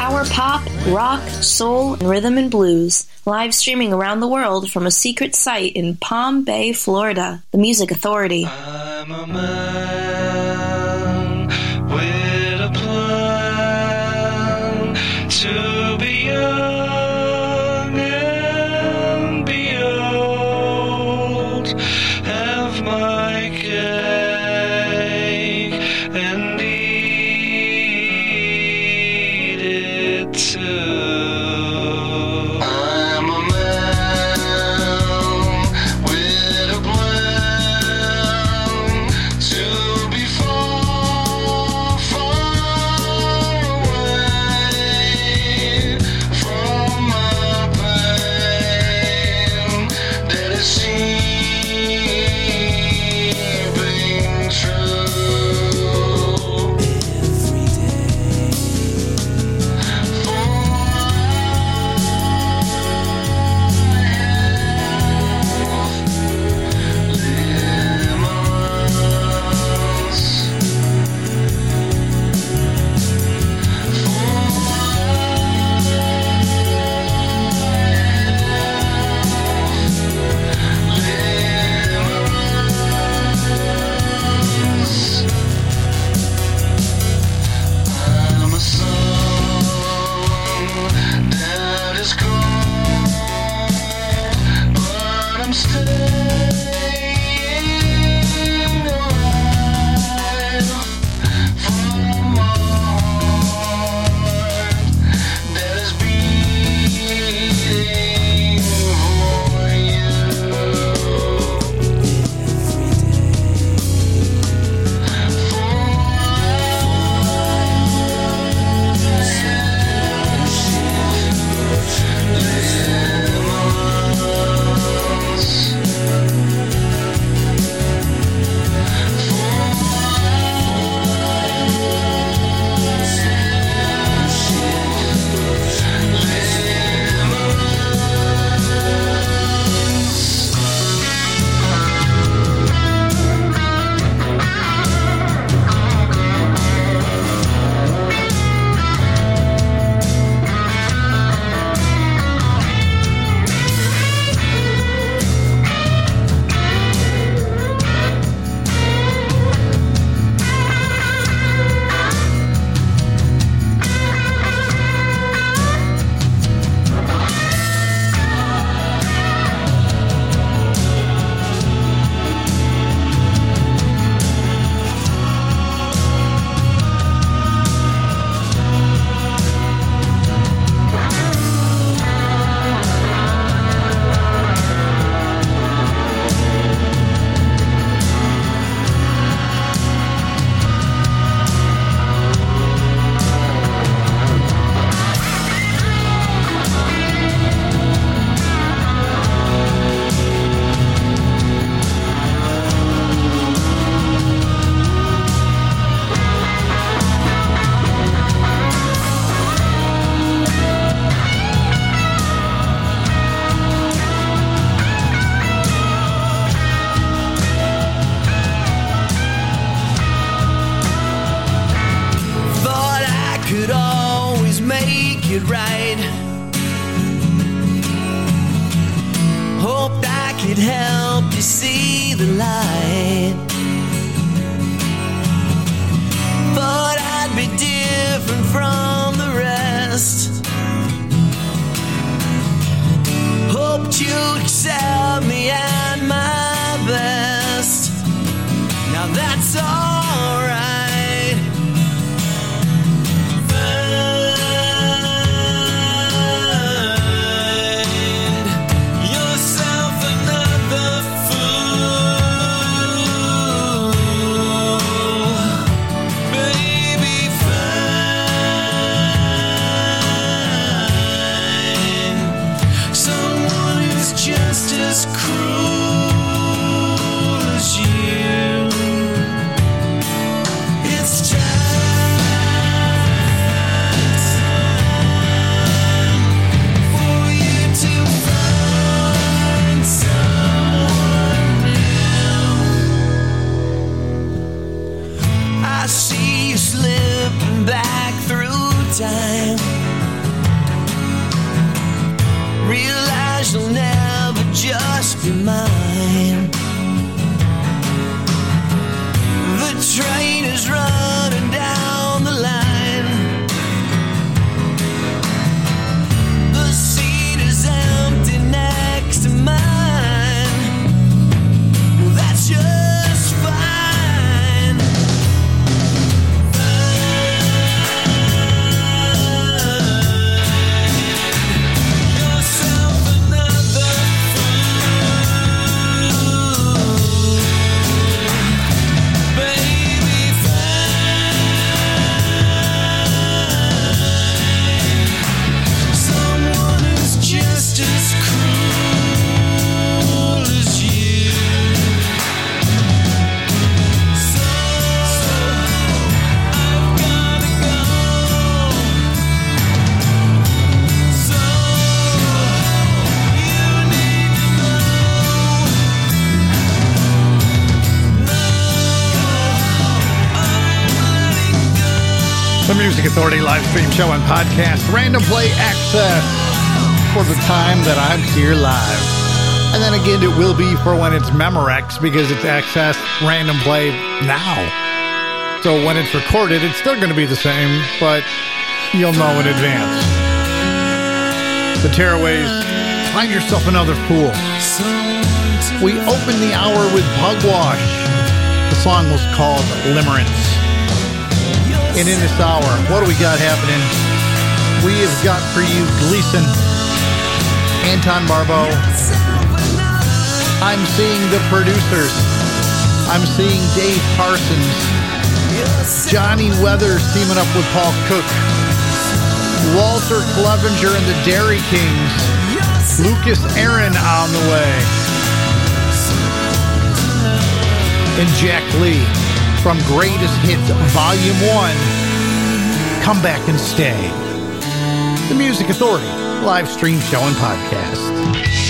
Power pop, rock, soul, and rhythm and blues. Live streaming around the world from a secret site in Palm Bay, Florida. The Music Authority. It right. Hoped I could help you see the light. But I'd be different from the rest. Hoped you'd accept Authority live stream show and podcast, random play access for the time that I'm here live. And then again, it will be for when it's Memorex because it's access random play now. So when it's recorded, it's still going to be the same, but you'll know in advance. The Tearaways, find yourself another fool. We opened the hour with Pugwash. The song was called Limerence. And in this hour, what do we got happening? We have got for you Gleason, Anton Barbeau. I'm seeing the producers. I'm seeing Dave Parsons, Johnny Weathers teaming up with Paul Cook, Walter Clevenger and the Dairy Kings, Lucas Aaron on the way, and Jack Lee from Greatest Hits Volume 1. Come back and stay. The Music Authority, live stream show and podcast.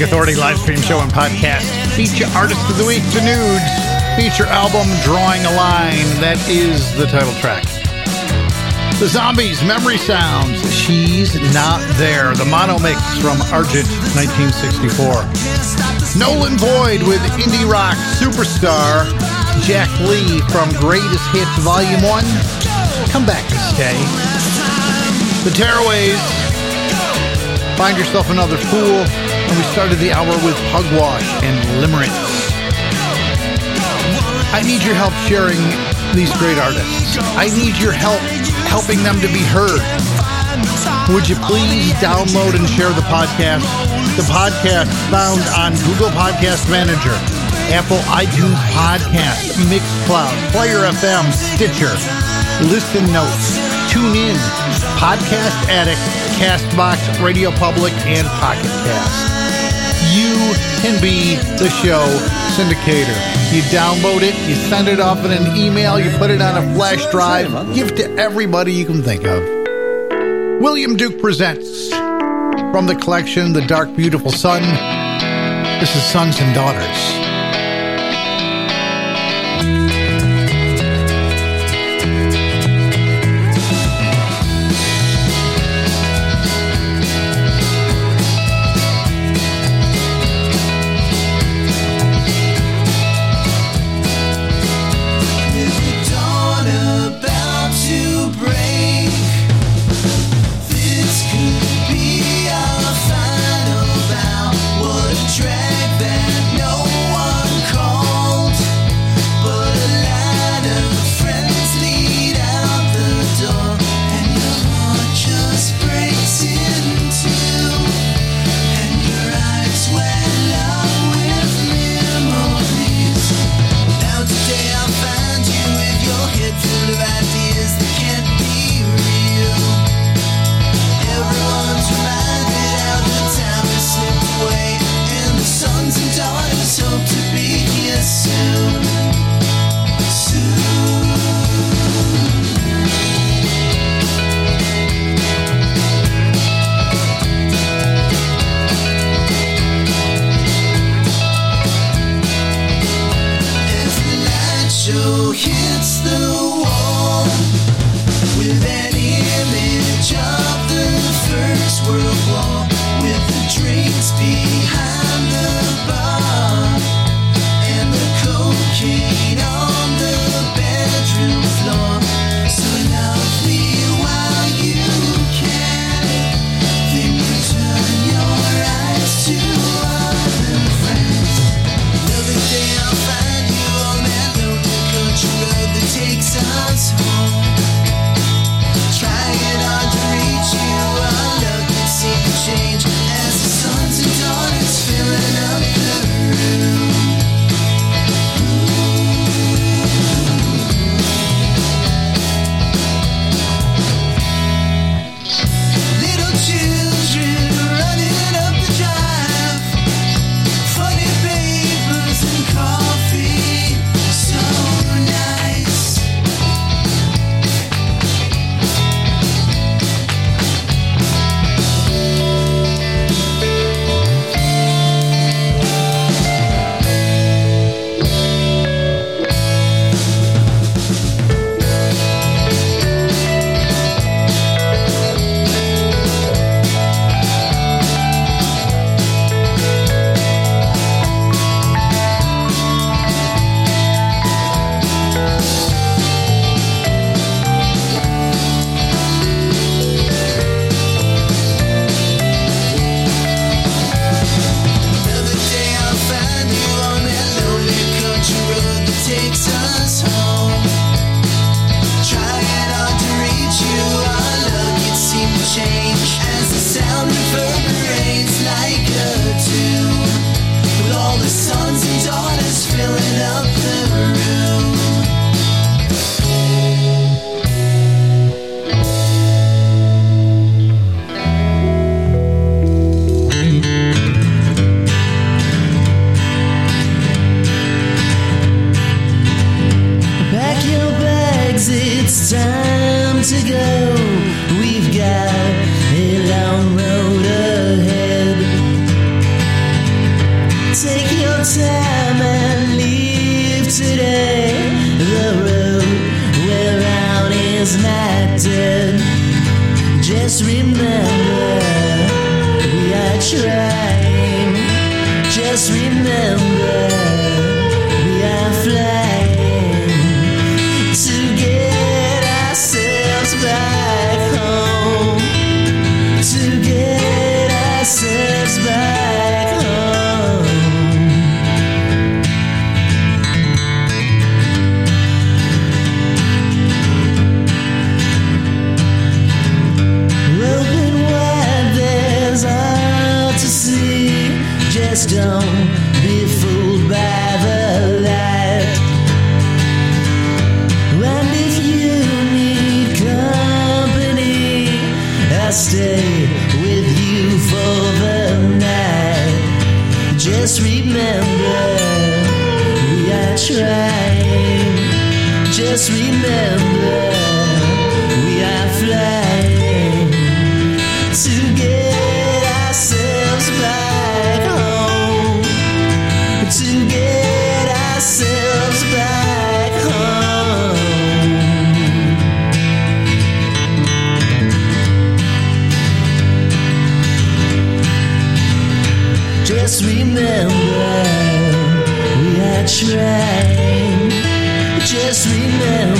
Music Authority live stream show and podcast. Feature Artist of the Week, The Nudes. Feature album, Drawing a Line. That is the title track. The Zombies, Memory Sounds. She's Not There. The Mono Mix from Argent, 1964. Nolan Boyd with Indie Rock Superstar. Jack Lee from Greatest Hits Volume 1. Come back and stay. The Tearaways. Find yourself another fool. And we started the hour with Pugwash and Limerence. I need your help sharing these great artists. I need your help helping them to be heard. Would you please download and share the podcast? The podcast found on Google Podcast Manager, Apple iTunes Podcast, Mixcloud, Player FM, Stitcher, Listen Notes, TuneIn, Podcast Addict, Castbox, Radio Public, and Pocket Cast. You can be the show syndicator. You download it, you send it off in an email, you put it on a flash drive, give to everybody you can think of. William Duke presents from the collection The Dark Beautiful Sun. This is Sons and Daughters. Remember, Just remember we are flying to get ourselves back home. To get ourselves back home. Just remember we are trying else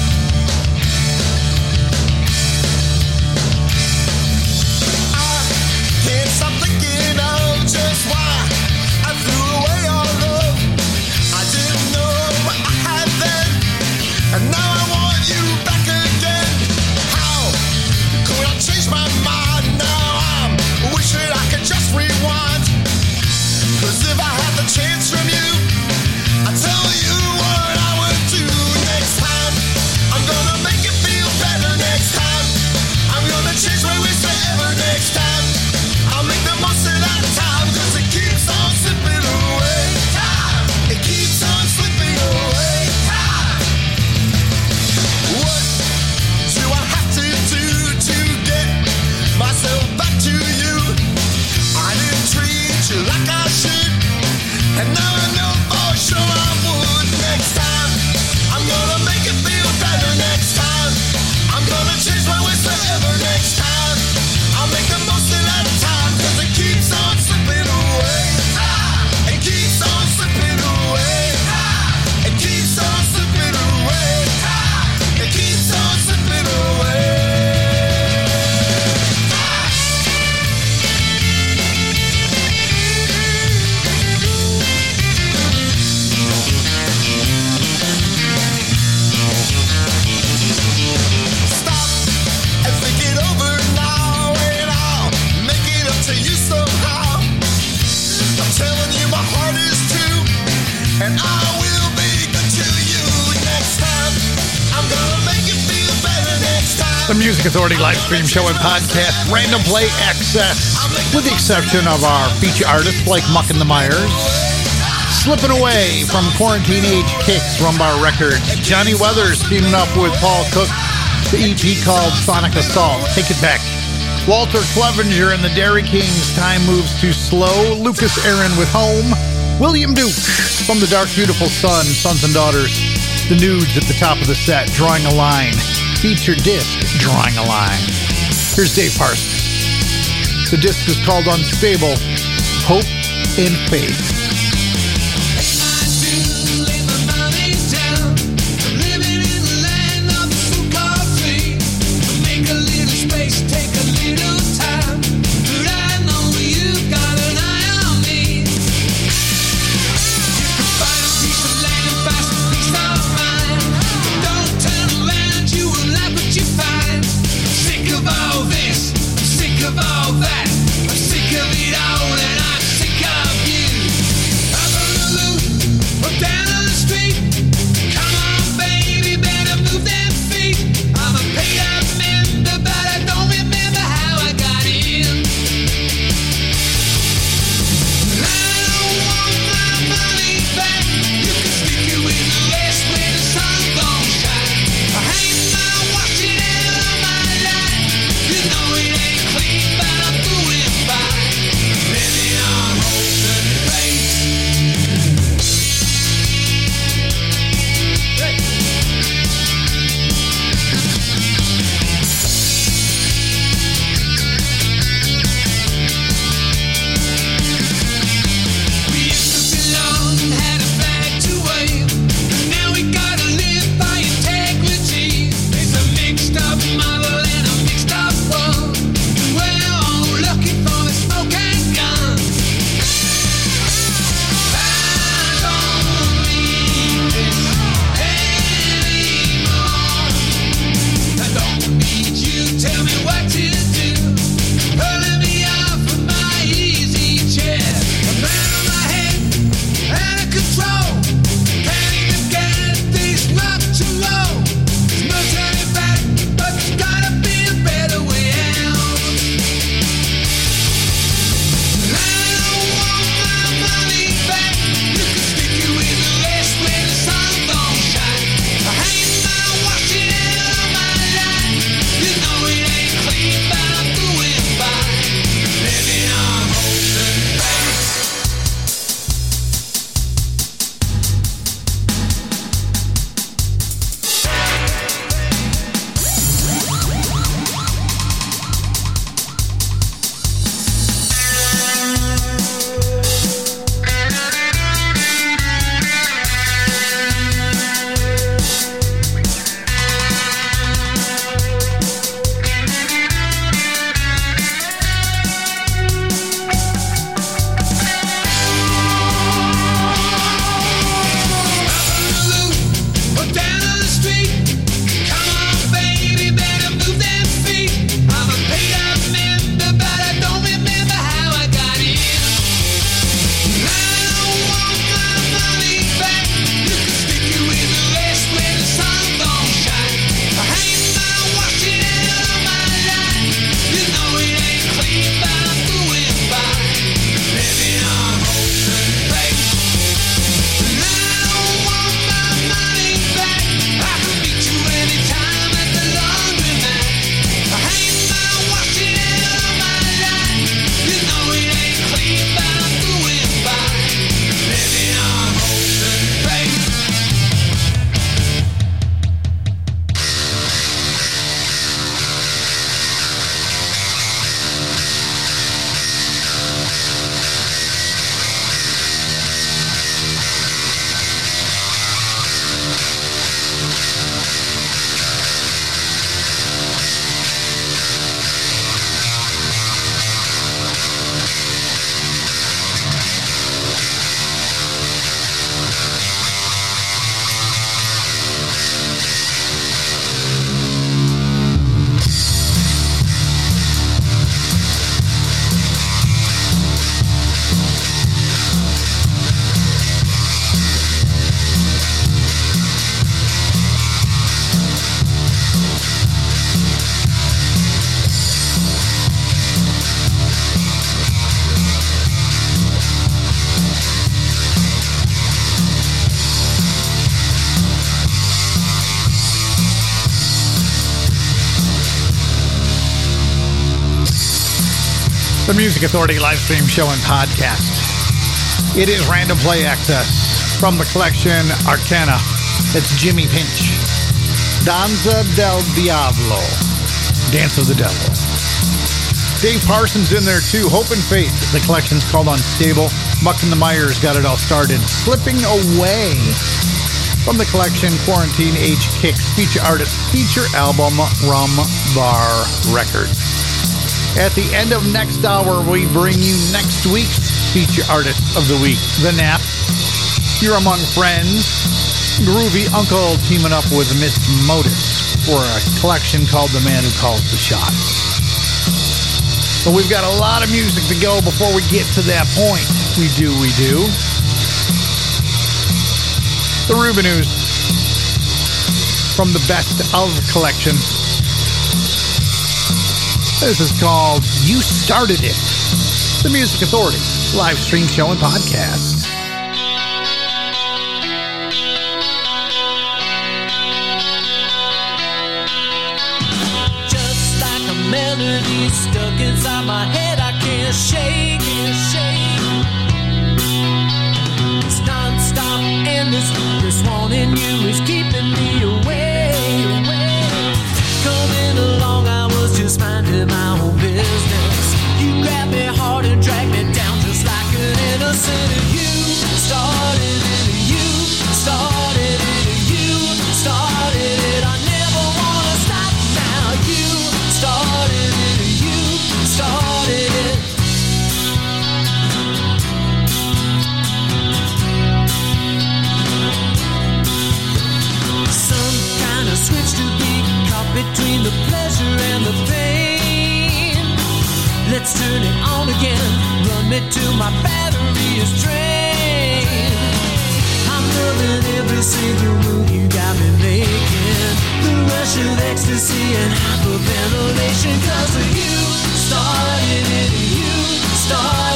the Music Authority live stream show and podcast, Random Play Access, with the exception of our feature artists like Muck and the Mires, Slipping Away from Quarantine Age Kicks, Rum Bar Records, Johnny Weathers teaming up with Paul Cook, the EP called Sonic Assault, Take It Back, Walter Clevenger and the Dairy Kings, Time Moves Too Slow, Lucas Aaron with Home, William Duke from The Dark Beautiful Sun, Sons and Daughters, The Nudes at the top of the set, Drawing a Line, feature disc, Drawing a Line. Here's Dave Parsons. The disc is called Unstable Hope and Faith. Music Authority live stream show and podcast. It is Random Play Access from the collection Arcana. It's Jimmy Pinch. Danza del Diablo. Dance of the Devil. Dave Parsons in there too. Hope and Faith. The collection's called Unstable. Muck and the Mires got it all started. Slipping Away from the collection Quarantine Age Kicks feature artist feature album Rum Bar Records. At the end of next hour, we bring you next week's feature artist of the week, The Nap. You're among friends. Groovy Uncle teaming up with Miss Modus for a collection called The Man Who Calls the Shots. But we've got a lot of music to go before we get to that point. We do, we do. The Rubinoos from the Best of collection. This is called You Started It. The Music Authority live stream show and podcast. Just like a melody stuck inside my head, I can't shake it, shake. It's non-stop endless. This wanting you is keeping me away, just minding my own business. You grabbed me hard and dragged me down just like an innocent. And you started it, you started the pain. Let's turn it on again. Run me till my battery is drained. I'm loving every single move you got me making. The rush of ecstasy and hyperventilation. Cause you started it, you started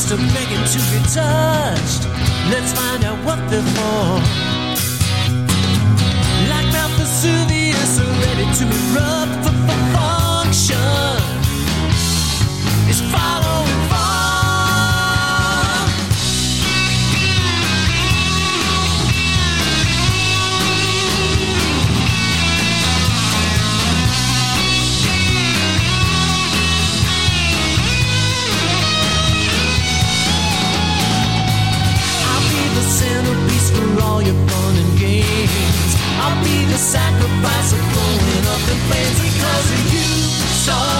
just a begging to be touched. Let's find out what they're for. Like Mount Vesuvius, ready to erupt for, for function. It's far. Sacrifice of blowing up in flames because of you. Started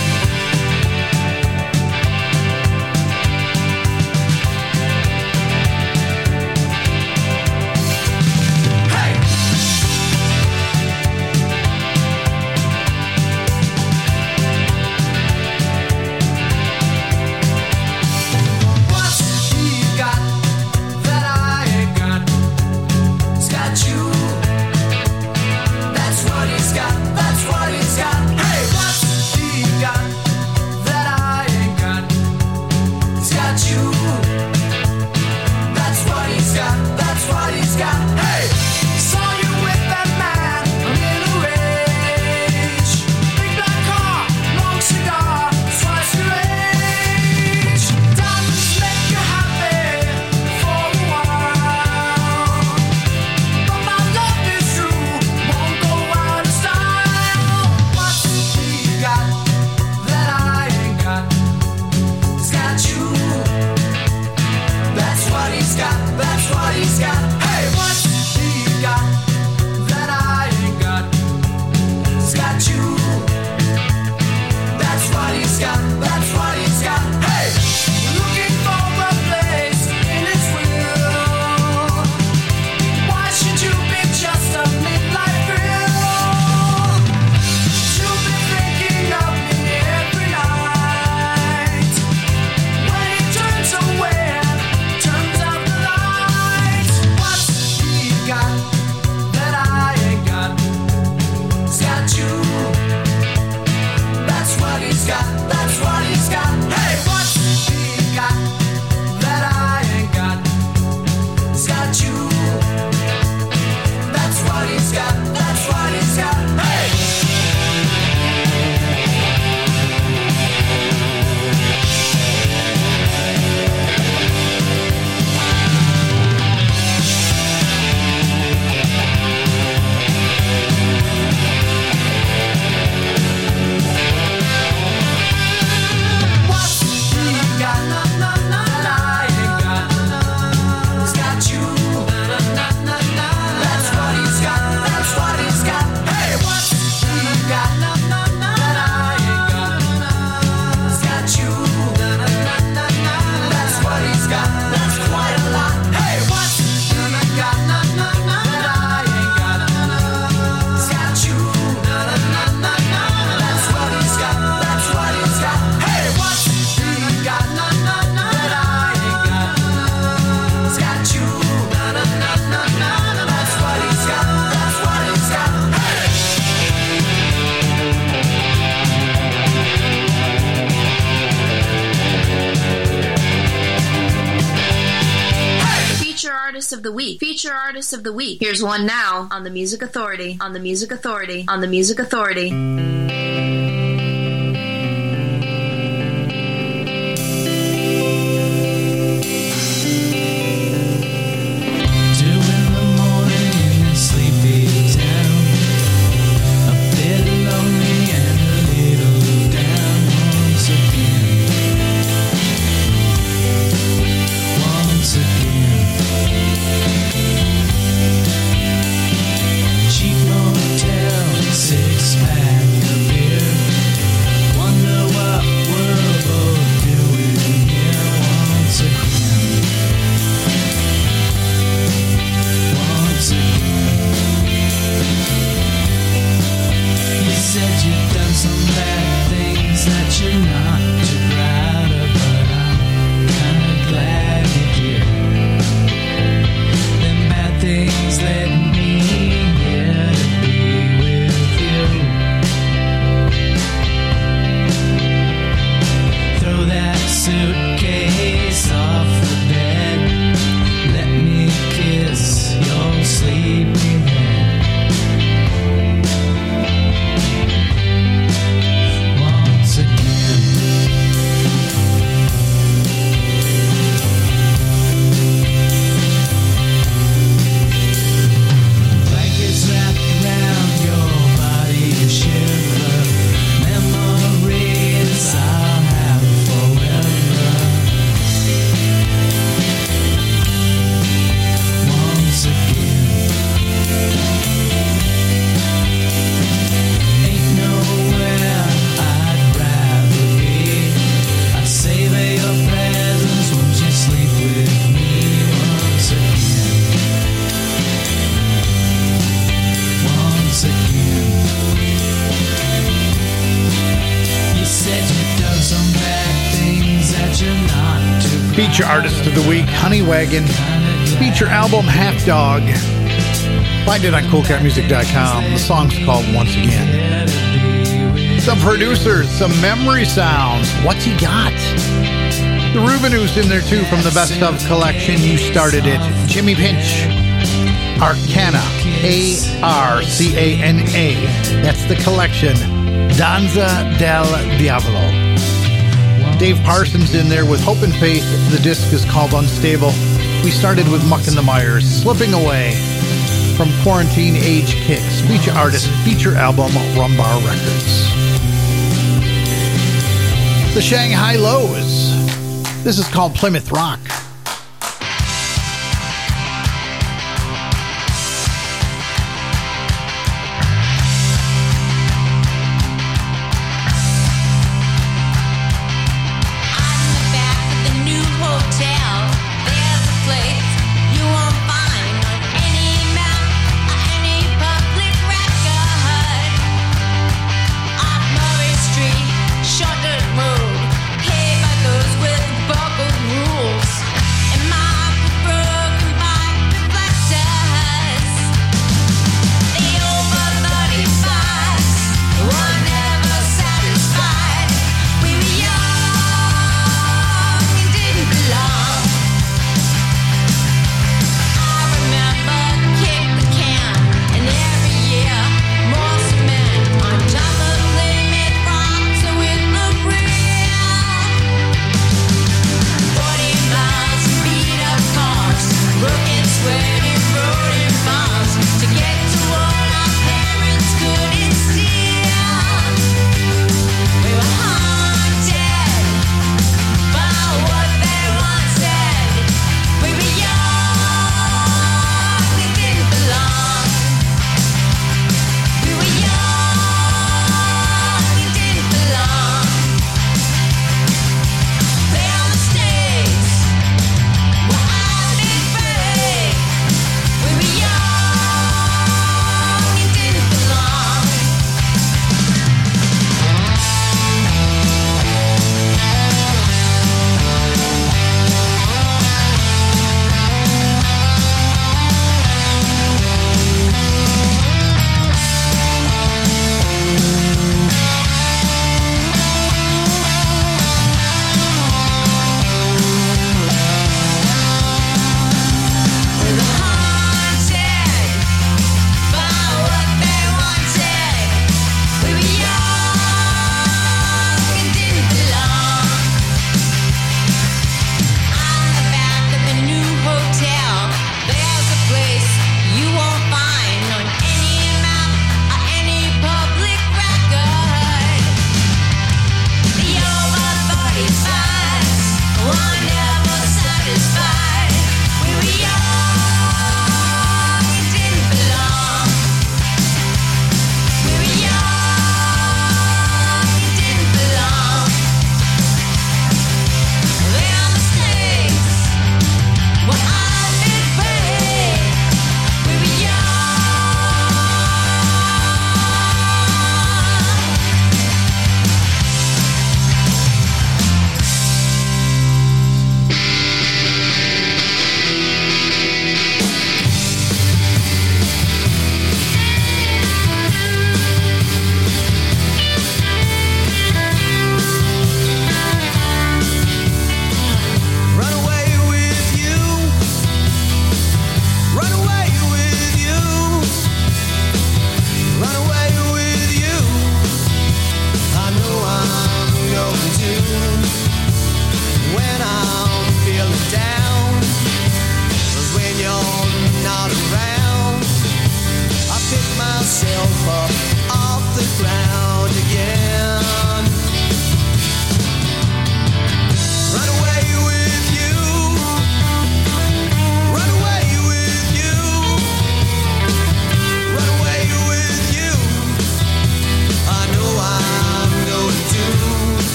on the Music Authority. On the Music Authority. On the Music Authority. Week, Honey Wagon. Feature album, Half Dog. Find it on coolcatmusic.com. The song's called Once Again. Some producers, some memory sounds. What's he got? The Rubinoos in there too from the Best of collection. You started it. Jimmy Pinch. Arcana. A R C A N A. That's the collection. Danza del Diavolo. Dave Parsons in there with Hope and Faith. The disc is called Unstable. We started with Muck and the Mires, Slipping Away from Quarantine Age Kicks, feature artist, feature album, Rum Bar Records. The Shanghai Lows. This is called Plymouth Rock.